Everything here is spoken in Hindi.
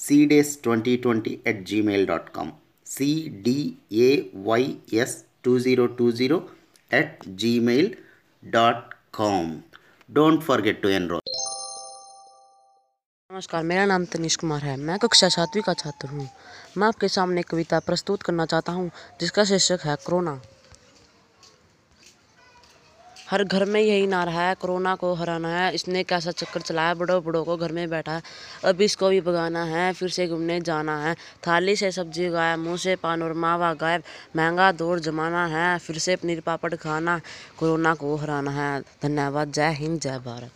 cdays2020 at gmail.com cdays2020 at gmail.com don't forget to enroll. नमस्कार, मेरा नाम तनिष कुमार है। मैं कक्षा सातवीं का छात्र हूँ। मैं आपके सामने कविता प्रस्तुत करना चाहता हूँ, जिसका शीर्षक है कोरोना। हर घर में यही नारा है, कोरोना को हराना है, इसने कैसा चक्कर चलाया बड़ों बड़ों को घर में बैठा, अब इसको भी भगाना है, फिर से घूमने जाना है। थाली से सब्ज़ी गायब, मुँह से पान और मावा गायब, महँगा दौर जमाना है, फिर से पनीर पापड़ खाना, कोरोना को हराना है। धन्यवाद, जय हिंद, जय भारत।